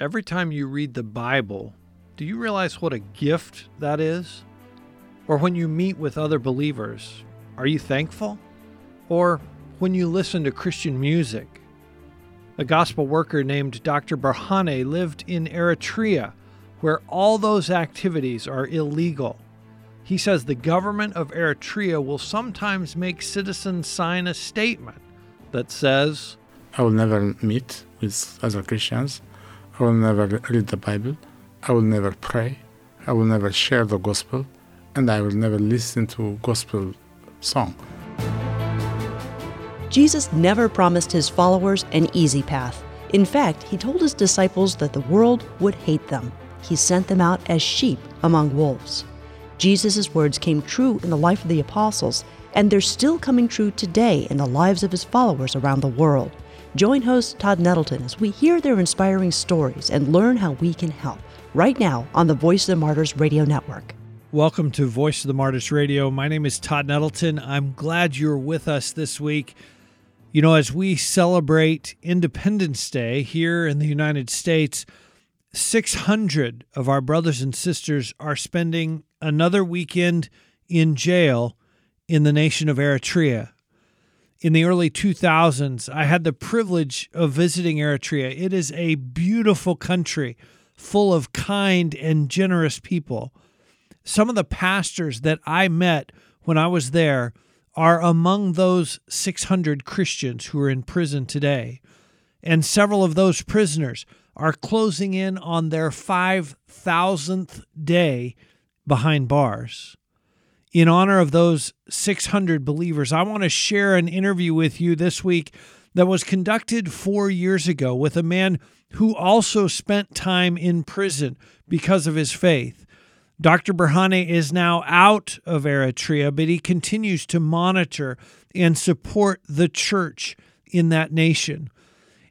every time you read the Bible, do you realize what a gift that is? Or when you meet with other believers, are you thankful? Or when you listen to Christian music? A gospel worker named Dr. Berhane lived in Eritrea, where all those activities are illegal. He says the government of Eritrea will sometimes make citizens sign a statement that says, I will never meet with other Christians. I will never read the Bible. I will never pray. I will never share the gospel. And I will never listen to gospel song. Jesus never promised his followers an easy path. In fact, he told his disciples that the world would hate them. He sent them out as sheep among wolves. Jesus' words came true in the life of the apostles, and they're still coming true today in the lives of his followers around the world. Join host Todd Nettleton as we hear their inspiring stories and learn how we can help right now on the Voice of the Martyrs Radio Network. Welcome to Voice of the Martyrs Radio. My name is Todd Nettleton. I'm glad you're with us this week. You know, as we celebrate Independence Day here in the United States, 600 of our brothers and sisters are spending another weekend in jail in the nation of Eritrea. In the early 2000s, I had the privilege of visiting Eritrea. It is a beautiful country full of kind and generous people. Some of the pastors that I met when I was there are among those 600 Christians who are in prison today. And several of those prisoners are closing in on their 5,000th day behind bars. In honor of those 600 believers, I want to share an interview with you this week that was conducted four years ago with a man who also spent time in prison because of his faith. Dr. Berhane is now out of Eritrea, but he continues to monitor and support the church in that nation.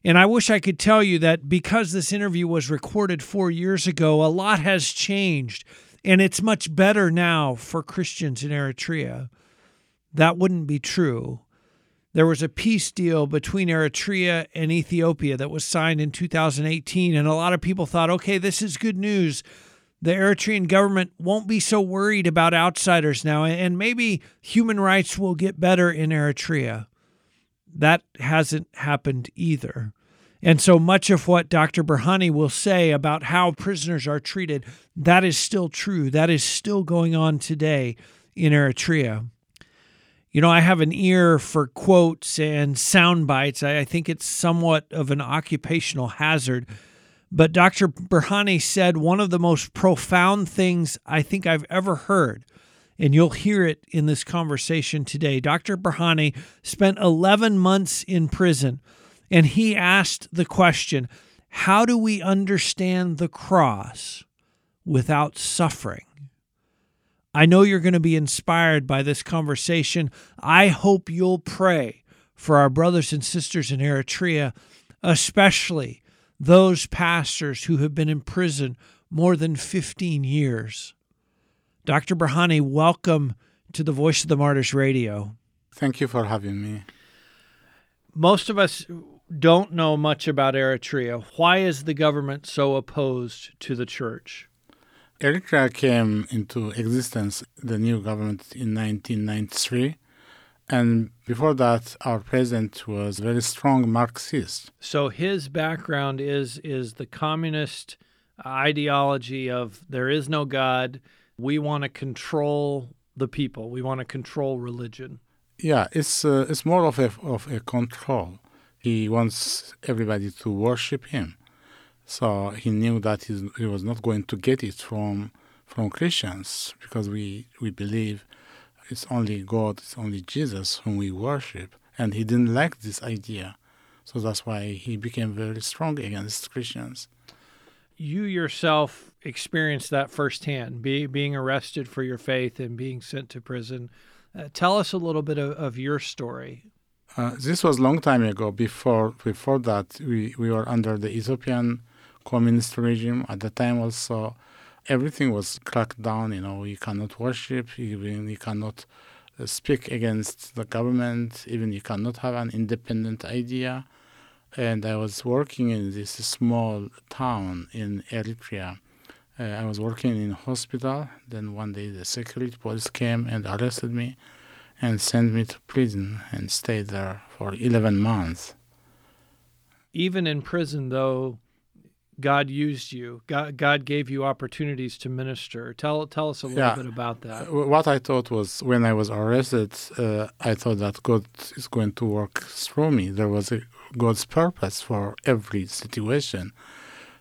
And I wish I could tell you that because this interview was recorded four years ago, a lot has changed and it's much better now for Christians in Eritrea. That wouldn't be true. There was a peace deal between Eritrea and Ethiopia that was signed in 2018, and a lot of people thought, okay, this is good news. The Eritrean government won't be so worried about outsiders now, and maybe human rights will get better in Eritrea. That hasn't happened either. And so much of what Dr. Berhane will say about how prisoners are treated, that is still true. That is still going on today in Eritrea. You know, I have an ear for quotes and sound bites. I think it's somewhat of an occupational hazard. But Dr. Berhane said one of the most profound things I think I've ever heard and you'll hear it in this conversation today. Dr. Berhane spent 11 months in prison, and he asked the question how do we understand the cross without suffering? I know you're going to be inspired by this conversation. I hope you'll pray for our brothers and sisters in Eritrea, especially those pastors who have been in prison more than 15 years. Dr. Berhane, welcome to the Voice of the Martyrs Radio. Thank you for having me. Most of us don't know much about Eritrea. Why is the government so opposed to the church? Eritrea came into existence, the new government, in 1993. And before that, our president was very strong Marxist. So his background is is the communist ideology of there is no God, we want to control the people. We want to control religion. Yeah, it's uh, it's more of a of a control. He wants everybody to worship him, so he knew that he was not going to get it from from Christians because we we believe it's only God, it's only Jesus whom we worship, and he didn't like this idea, so that's why he became very strong against Christians. You yourself experienced that firsthand, be, being arrested for your faith and being sent to prison. Uh, tell us a little bit of, of your story. Uh, this was long time ago. Before before that, we, we were under the Ethiopian communist regime. At the time, also, everything was cracked down. You know, you cannot worship, even you cannot uh, speak against the government, even you cannot have an independent idea. and I was working in this small town in Eritrea. Uh, I was working in hospital. Then one day the security police came and arrested me and sent me to prison and stayed there for 11 months. Even in prison, though, God used you. God, God gave you opportunities to minister. Tell tell us a little Yeah. bit about that. Uh, What I thought was when I was arrested, uh, I thought that God is going to work through me. There was a God's purpose for every situation.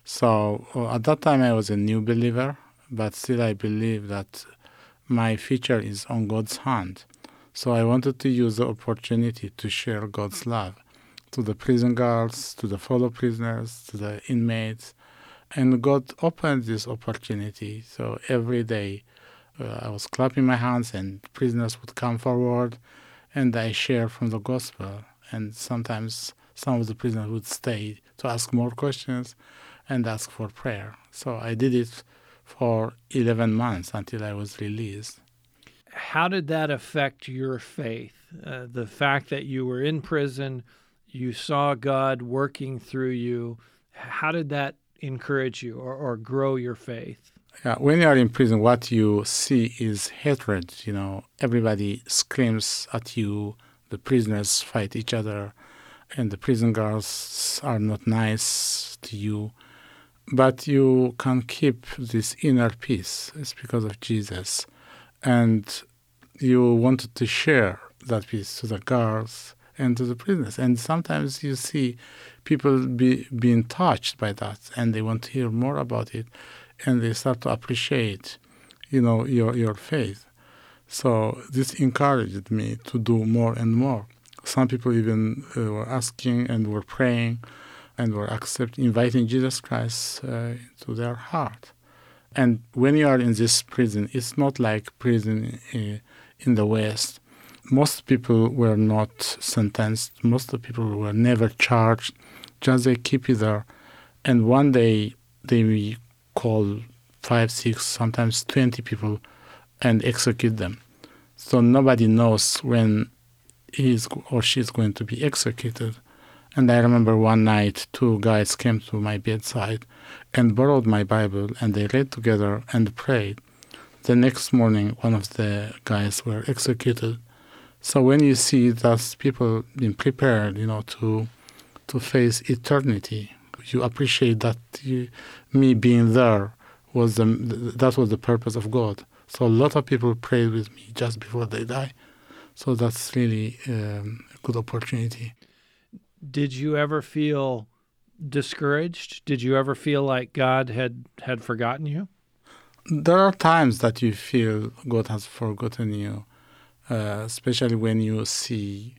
So uh, at that time, I was a new believer, but still I believe that my future is on God's hand. So I wanted to use the opportunity to share God's love to the prison guards, to the fellow prisoners, to the inmates. And God opened this opportunity. So every day uh, I was clapping my hands, and prisoners would come forward, and I share from the gospel. And sometimes some of the prisoners would stay to ask more questions and ask for prayer. So I did it for 11 months until I was released. How did that affect your faith? Uh, the fact that you were in prison, you saw God working through you. How did that encourage you or, or grow your faith? Yeah, when you are in prison, what you see is hatred. You know, everybody screams at you. The prisoners fight each other, and the prison guards are not nice to you. But you can keep this inner peace. It's because of Jesus, and you wanted to share that piece to the guards and to the prisoners. And sometimes you see people be being touched by that, and they want to hear more about it and they start to appreciate, you know, your your faith. So this encouraged me to do more and more. Some people even uh, were asking and were praying, and were accepting, inviting Jesus Christ uh, their heart. And when you are in this prison, it's not like prison uh, in the West. Most people were not sentenced. Most of the people were never charged. Just they keep you there, and one day they call five, six, sometimes 20 people and execute them. So nobody knows when he is or she is going to be executed. And I remember one night, two guys came to my bedside and borrowed my Bible and they read together and prayed. The next morning, one of the guys were executed. So when you see that people being prepared, you know, to to face eternity, you appreciate that you, me being there was the, that was the purpose of God. So a lot of people prayed with me just before they die. So that's really um, a good opportunity. Did you ever feel discouraged? Did you ever feel like God had had forgotten you? There are times that you feel God has forgotten you, uh, especially when you see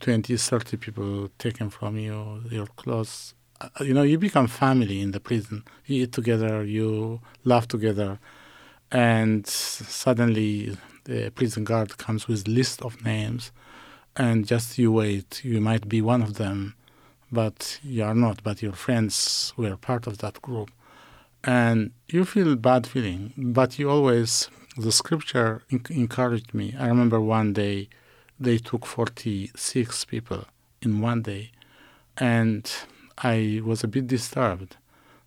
20, 30 people taken from you, your clothes. Uh, you know, you become family in the prison. You eat together, you laugh together, and suddenly the prison guard comes with list of names, and just you wait. You might be one of them, but you are not. But your friends were part of that group, and you feel bad feeling. But you always the scripture en- encouraged me. I remember one day they took 46 people in one day and i was a bit disturbed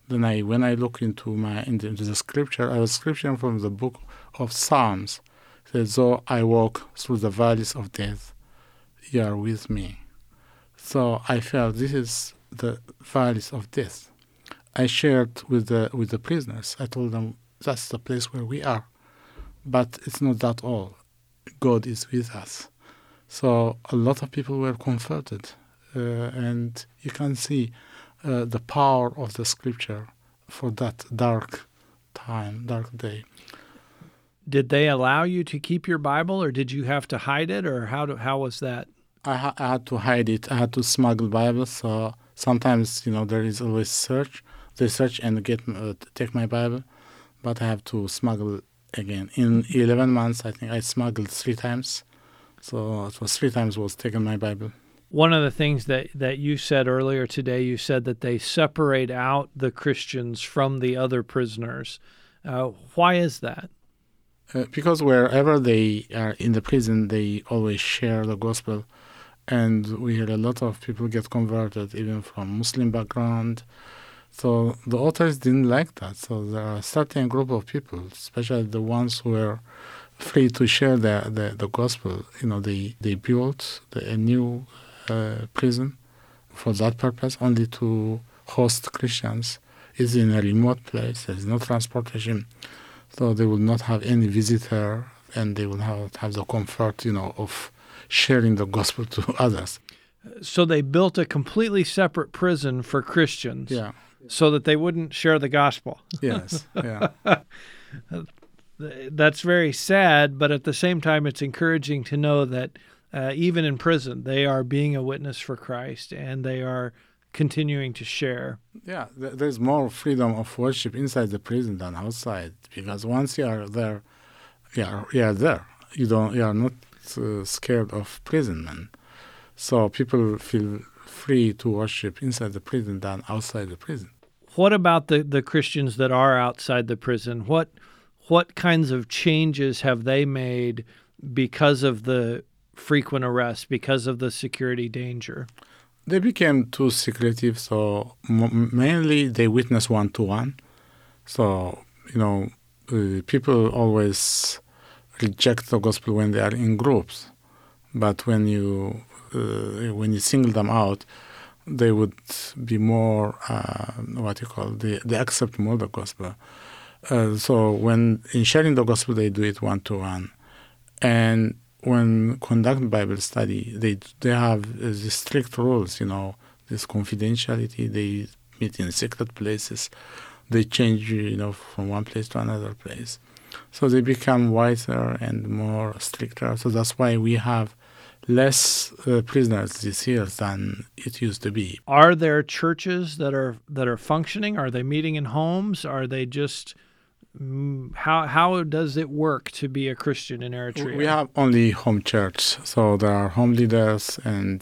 then i when i look into my into, into the scripture i was scripture from the book of psalms it says though i walk through the valleys of death you are with me. So i felt this is the valleys of death i shared with the with the prisoners. I told them that's the place where we are. But it's not that all. God is with us. So a lot of people were converted, uh, and you can see uh, the power of the scripture for that dark time, dark day. Did they allow you to keep your Bible, or did you have to hide it, or how do, how was that? I, ha- I had to hide it. I had to smuggle Bibles. So sometimes, you know, there is always search. They search and get uh, take my Bible, but I have to smuggle again. In 11 months, I think I smuggled three times. So it was three times was taken my Bible. One of the things that, that you said earlier today, you said that they separate out the Christians from the other prisoners. Uh, why is that? Uh, because wherever they are in the prison, they always share the gospel, and we hear a lot of people get converted, even from Muslim background. So the authors didn't like that. So there are a certain group of people, especially the ones who were free to share the, the, the gospel. You know, they, they built a new uh, prison for that purpose, only to host Christians. It's in a remote place. There is no transportation, so they will not have any visitor, and they will have, have the comfort, you know, of sharing the gospel to others. So they built a completely separate prison for Christians. Yeah. So that they wouldn't share the gospel. Yes. Yeah. That's very sad, but at the same time, it's encouraging to know that uh, even in prison, they are being a witness for Christ and they are continuing to share. Yeah, there's more freedom of worship inside the prison than outside because once you are there, you are, you are there. You don't. You are not uh, scared of prison, So people feel free to worship inside the prison than outside the prison. What about the, the Christians that are outside the prison? What what kinds of changes have they made because of the frequent arrests, because of the security danger? They became too secretive, so m- mainly they witness one to one. So you know, uh, people always reject the gospel when they are in groups, but when you uh, when you single them out, they would be more uh, what you call they, they accept more the gospel. Uh, so when in sharing the gospel, they do it one to one, and when conduct Bible study, they they have uh, strict rules. You know, this confidentiality. They meet in secret places. They change, you know, from one place to another place. So they become wiser and more stricter. So that's why we have less uh, prisoners this year than it used to be. Are there churches that are that are functioning? Are they meeting in homes? Are they just how how does it work to be a Christian in Eritrea? We have only home church, so there are home leaders, and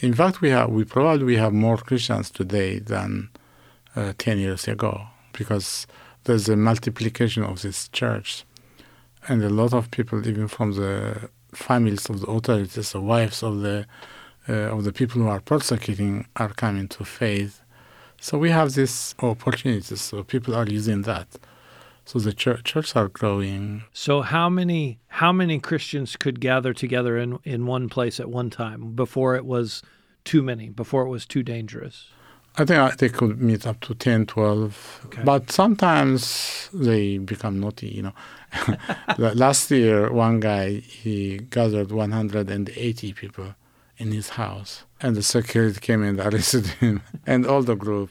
in fact, we have we probably we have more Christians today than uh, ten years ago because there's a multiplication of this church. And a lot of people, even from the families of the authorities, the wives of the uh, of the people who are persecuting, are coming to faith. So we have this opportunities. So people are using that. So the church, churches are growing. So how many how many Christians could gather together in in one place at one time before it was too many, before it was too dangerous? I think I they could meet up to 10, 12. Okay. But sometimes they become naughty, you know. Last year, one guy, he gathered 180 people in his house. And the security came and arrested him. and all the group,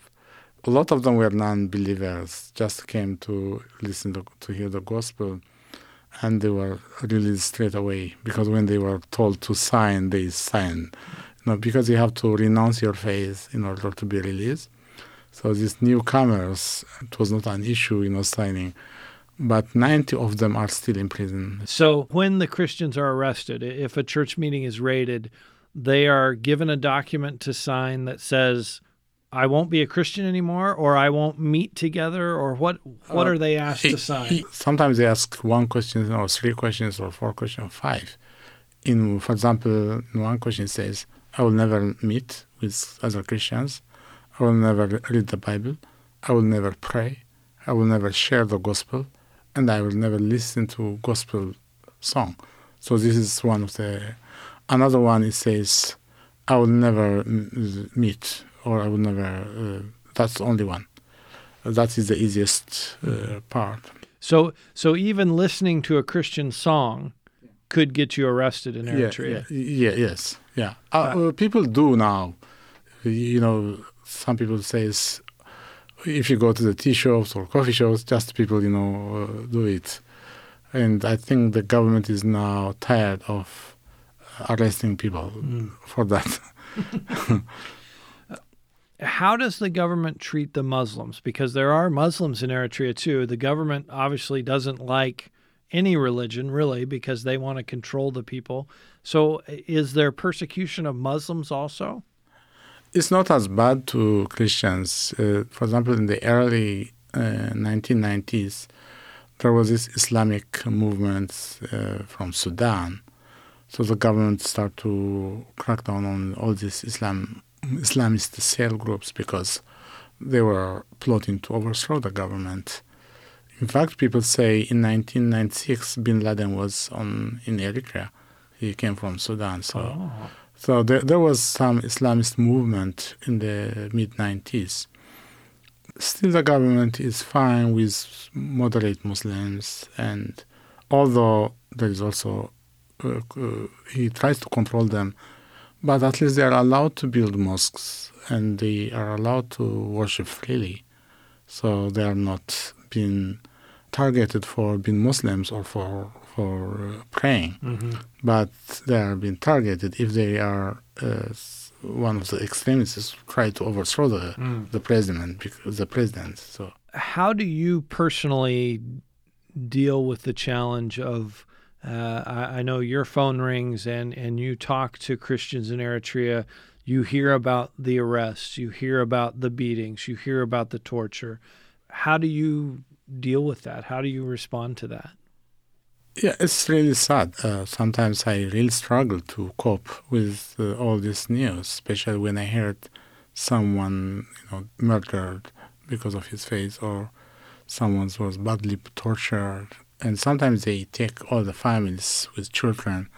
a lot of them were non-believers, just came to listen to, to hear the gospel. And they were released straight away because when they were told to sign, they signed know, because you have to renounce your faith in order to be released. So these newcomers, it was not an issue, you know, signing. But 90 of them are still in prison. So when the Christians are arrested, if a church meeting is raided, they are given a document to sign that says, I won't be a Christian anymore, or I won't meet together, or what? What uh, are they asked he, to sign? He, sometimes they ask one question, or three questions, or four questions, or five. In, for example, one question says, I will never meet with other Christians. I will never read the Bible. I will never pray. I will never share the gospel. And I will never listen to gospel song. So this is one of the. Another one it says, I will never meet or I will never. Uh, that's the only one. That is the easiest uh, part. So, so even listening to a Christian song could get you arrested in Eritrea. Yeah, yeah yes, yeah. Uh, uh, people do now. You know, some people say if you go to the tea shops or coffee shops, just people, you know, uh, do it. And I think the government is now tired of arresting people mm. for that. How does the government treat the Muslims? Because there are Muslims in Eritrea too. The government obviously doesn't like any religion, really, because they want to control the people. So, is there persecution of Muslims also? It's not as bad to Christians. Uh, for example, in the early uh, 1990s, there was this Islamic movement uh, from Sudan So the government start to crack down on all these Islam Islamist cell groups because they were plotting to overthrow the government. In fact, people say in 1996 Bin Laden was on in Eritrea. He came from Sudan, so oh. so there, there was some Islamist movement in the mid 90s. Still, the government is fine with moderate Muslims, and although there is also he tries to control them, but at least they are allowed to build mosques and they are allowed to worship freely. So they are not being targeted for being Muslims or for for uh, praying, mm-hmm. but they are being targeted if they are uh, one of the extremists try to overthrow the mm. the president the president. So how do you personally deal with the challenge of uh, I, I, know your phone rings and, and you talk to Christians in Eritrea. You hear about the arrests, you hear about the beatings, you hear about the torture. How do you deal with that? How do you respond to that? Yeah, it's really sad. Uh, sometimes I really struggle to cope with uh, all this news, especially when I heard someone, you know, murdered because of his faith, or someone was badly tortured and sometimes they take all the families with children,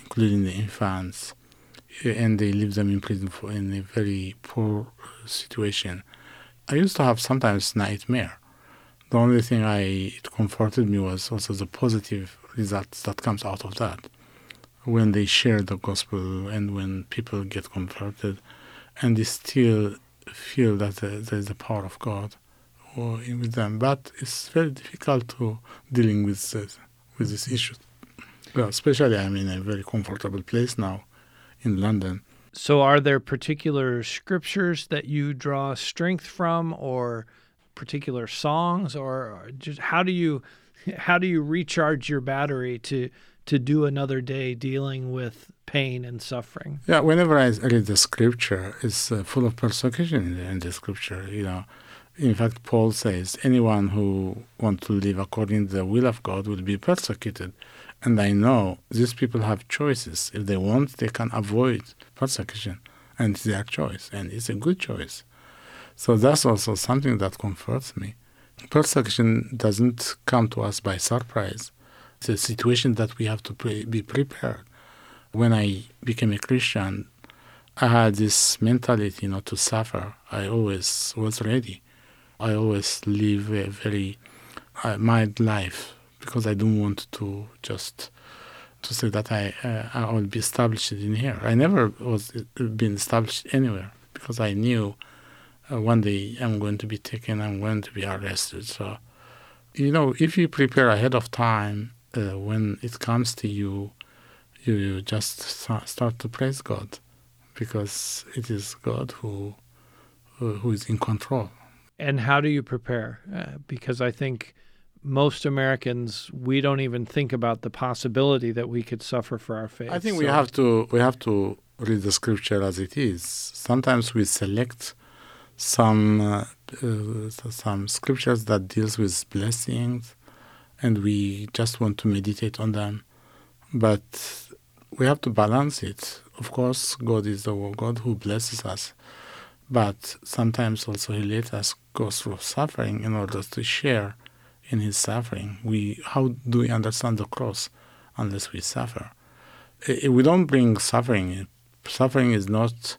including the infants, eh, and they leave them in prison for, in a very poor situation. I used to have sometimes nightmare. The only thing I it comforted me was also the positive results that comes out of that. When they share the gospel and when people get converted, and they still feel that uh, there is the power of God with them. But it's very difficult to dealing with uh, with this issue. Well, especially I'm in a very comfortable place now in London. So, are there particular scriptures that you draw strength from, or particular songs, or just how do you how do you recharge your battery to to do another day dealing with pain and suffering? Yeah, whenever I read the scripture, it's uh, full of persecution in the scripture. You know, in fact, Paul says, anyone who wants to live according to the will of God will be persecuted. And I know these people have choices. If they want, they can avoid persecution. And it's their choice. And it's a good choice. So that's also something that comforts me. Persecution doesn't come to us by surprise. It's a situation that we have to pre- be prepared. When I became a Christian, I had this mentality, you know, to suffer. I always was ready. I always live a very uh, mild life because I don't want to just to say that I uh, I will be established in here. I never was uh, been established anywhere because I knew uh, one day I'm going to be taken. I'm going to be arrested. So, you know, if you prepare ahead of time, uh, when it comes to you, you, you just start to praise God because it is God who who is in control and how do you prepare? Uh, because I think most Americans we don't even think about the possibility that we could suffer for our faith. I think so. we have to we have to read the scripture as it is. Sometimes we select some uh, uh, some scriptures that deals with blessings, and we just want to meditate on them, but we have to balance it. Of course, God is the one God who blesses us, but sometimes also He lets us go through suffering in order to share in His suffering. We how do we understand the cross unless we suffer? Eh, eh, we don't bring suffering. Suffering is not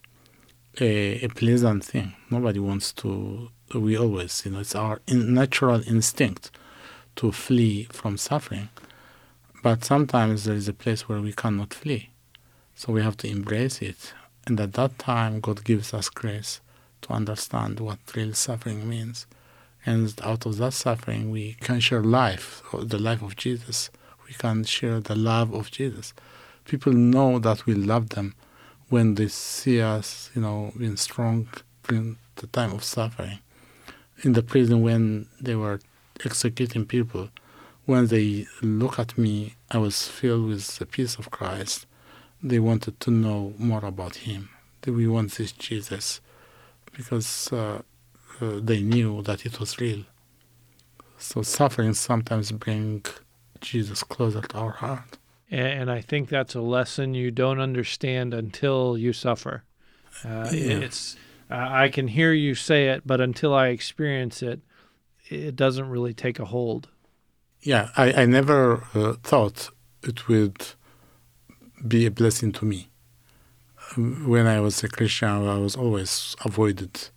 a, a pleasant thing. Nobody wants to. We always, you know, it's our natural instinct to flee from suffering. But sometimes there is a place where we cannot flee. So we have to embrace it. And at that time, God gives us grace to understand what real suffering means. And out of that suffering, we can share life, the life of Jesus. We can share the love of Jesus. People know that we love them when they see us, you know, being strong during the time of suffering. In the prison, when they were executing people, when they look at me, I was filled with the peace of Christ. They wanted to know more about Him. We want this Jesus because uh, uh, they knew that it was real. So suffering sometimes bring Jesus closer to our heart. And I think that's a lesson you don't understand until you suffer. Uh, yeah. It's uh, I can hear you say it, but until I experience it, it doesn't really take a hold. Yeah, I, I never uh, thought it would be a blessing to me. When I was a Christian, I was always avoided,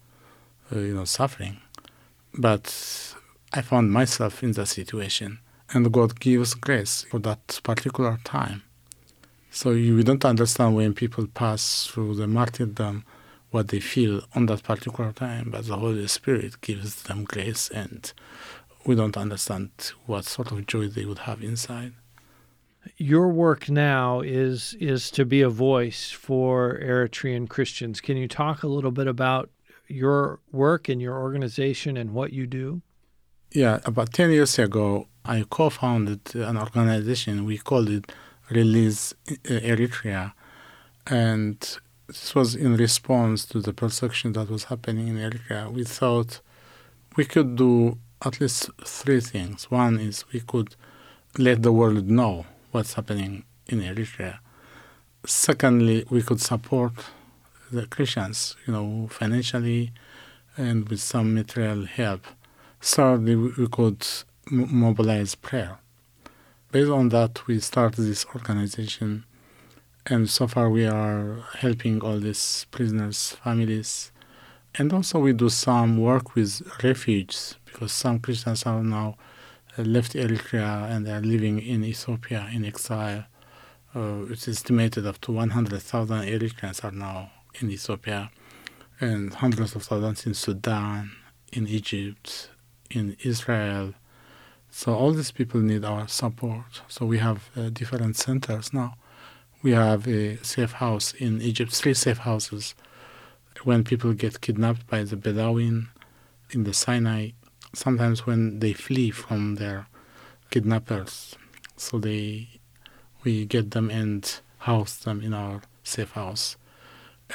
uh, you know, suffering. But I found myself in that situation, and God gives grace for that particular time. So you don't understand when people pass through the martyrdom what they feel on that particular time, but the Holy Spirit gives them grace, and we don't understand what sort of joy they would have inside. Your work now is is to be a voice for Eritrean Christians. Can you talk a little bit about your work and your organization and what you do? Yeah, about 10 years ago, I co founded an organization. We called it Release uh, Eritrea. And this was in response to the persecution that was happening in Eritrea. We thought we could do at least three things. One is we could let the world know what's happening in Eritrea. Secondly, we could support the Christians, you know, financially and with some material help. Thirdly, we could mobilize prayer. Based on that, we started this organization, and so far we are helping all these prisoners' families. And also, we do some work with refugees because some Christians are now left Eritrea and are living in Ethiopia in exile. Uh, it's estimated up to 100,000 Eritreans are now in Ethiopia and hundreds of thousands in Sudan, in Egypt, in Israel. So all these people need our support. So we have uh, different centers now. We have a safe house in Egypt, three safe houses. When people get kidnapped by the Bedouin in the Sinai, sometimes when they flee from their kidnappers, so they we get them and house them in our safe house.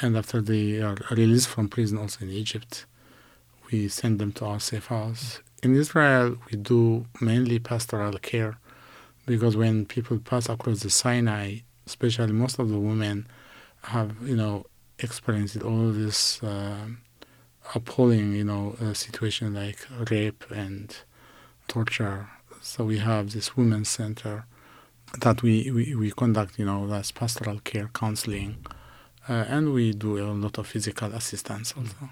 And after they are released from prison, also in Egypt, we send them to our safe house in Israel, we do mainly pastoral care because when people pass across the Sinai, especially most of the women have, you know, experienced all this uh, appalling, you know, uh, situation like rape and torture. So we have this women's center that we, we, we conduct, you know, that's pastoral care counseling, uh, and we do a lot of physical assistance also.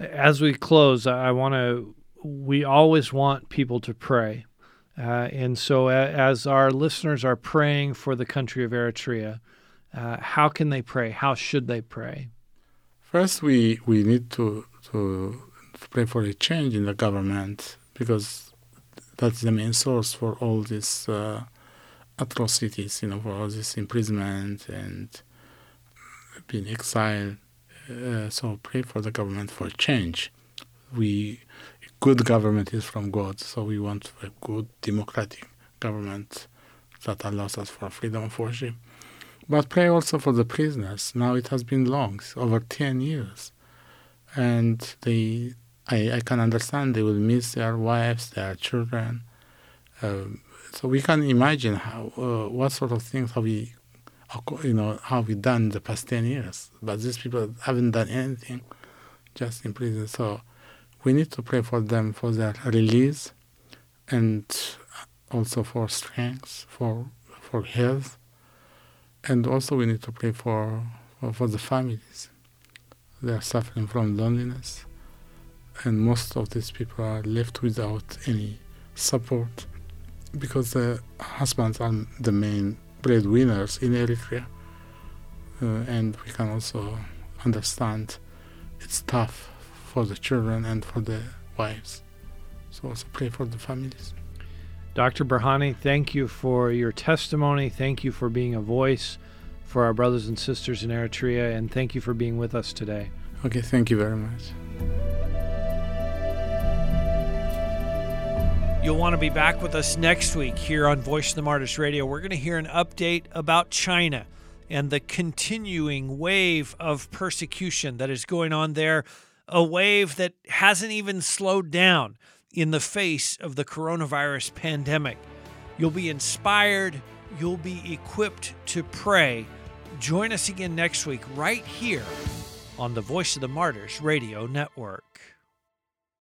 As we close, I want to we always want people to pray. Uh, and so, as our listeners are praying for the country of Eritrea, uh, how can they pray? How should they pray? First, we, we need to, to pray for a change in the government because that's the main source for all these uh, atrocities, you know, for all this imprisonment and being exiled. Uh, so, pray for the government for change. We good government is from God. So we want a good democratic government that allows us for freedom of worship. But pray also for the prisoners. Now it has been long, over 10 years. And they, I, I can understand they will miss their wives, their children. Um, so we can imagine how, uh, what sort of things have we, you know, have we done the past 10 years. But these people haven't done anything, just in prison. So we need to pray for them for their release and also for strength, for for health, and also we need to pray for for, the families. They are suffering from loneliness, and most of these people are left without any support because the husbands are the main breadwinners in Eritrea, uh, and we can also understand it's tough for the children and for the wives. So also pray for the families. Dr. Berhane, thank you for your testimony. Thank you for being a voice for our brothers and sisters in Eritrea, and thank you for being with us today. Okay, thank you very much. You'll want to be back with us next week here on Voice of the Martyrs Radio. We're going to hear an update about China and the continuing wave of persecution that is going on there a wave that hasn't even slowed down in the face of the coronavirus pandemic. You'll be inspired, you'll be equipped to pray. Join us again next week, right here on the Voice of the Martyrs Radio Network.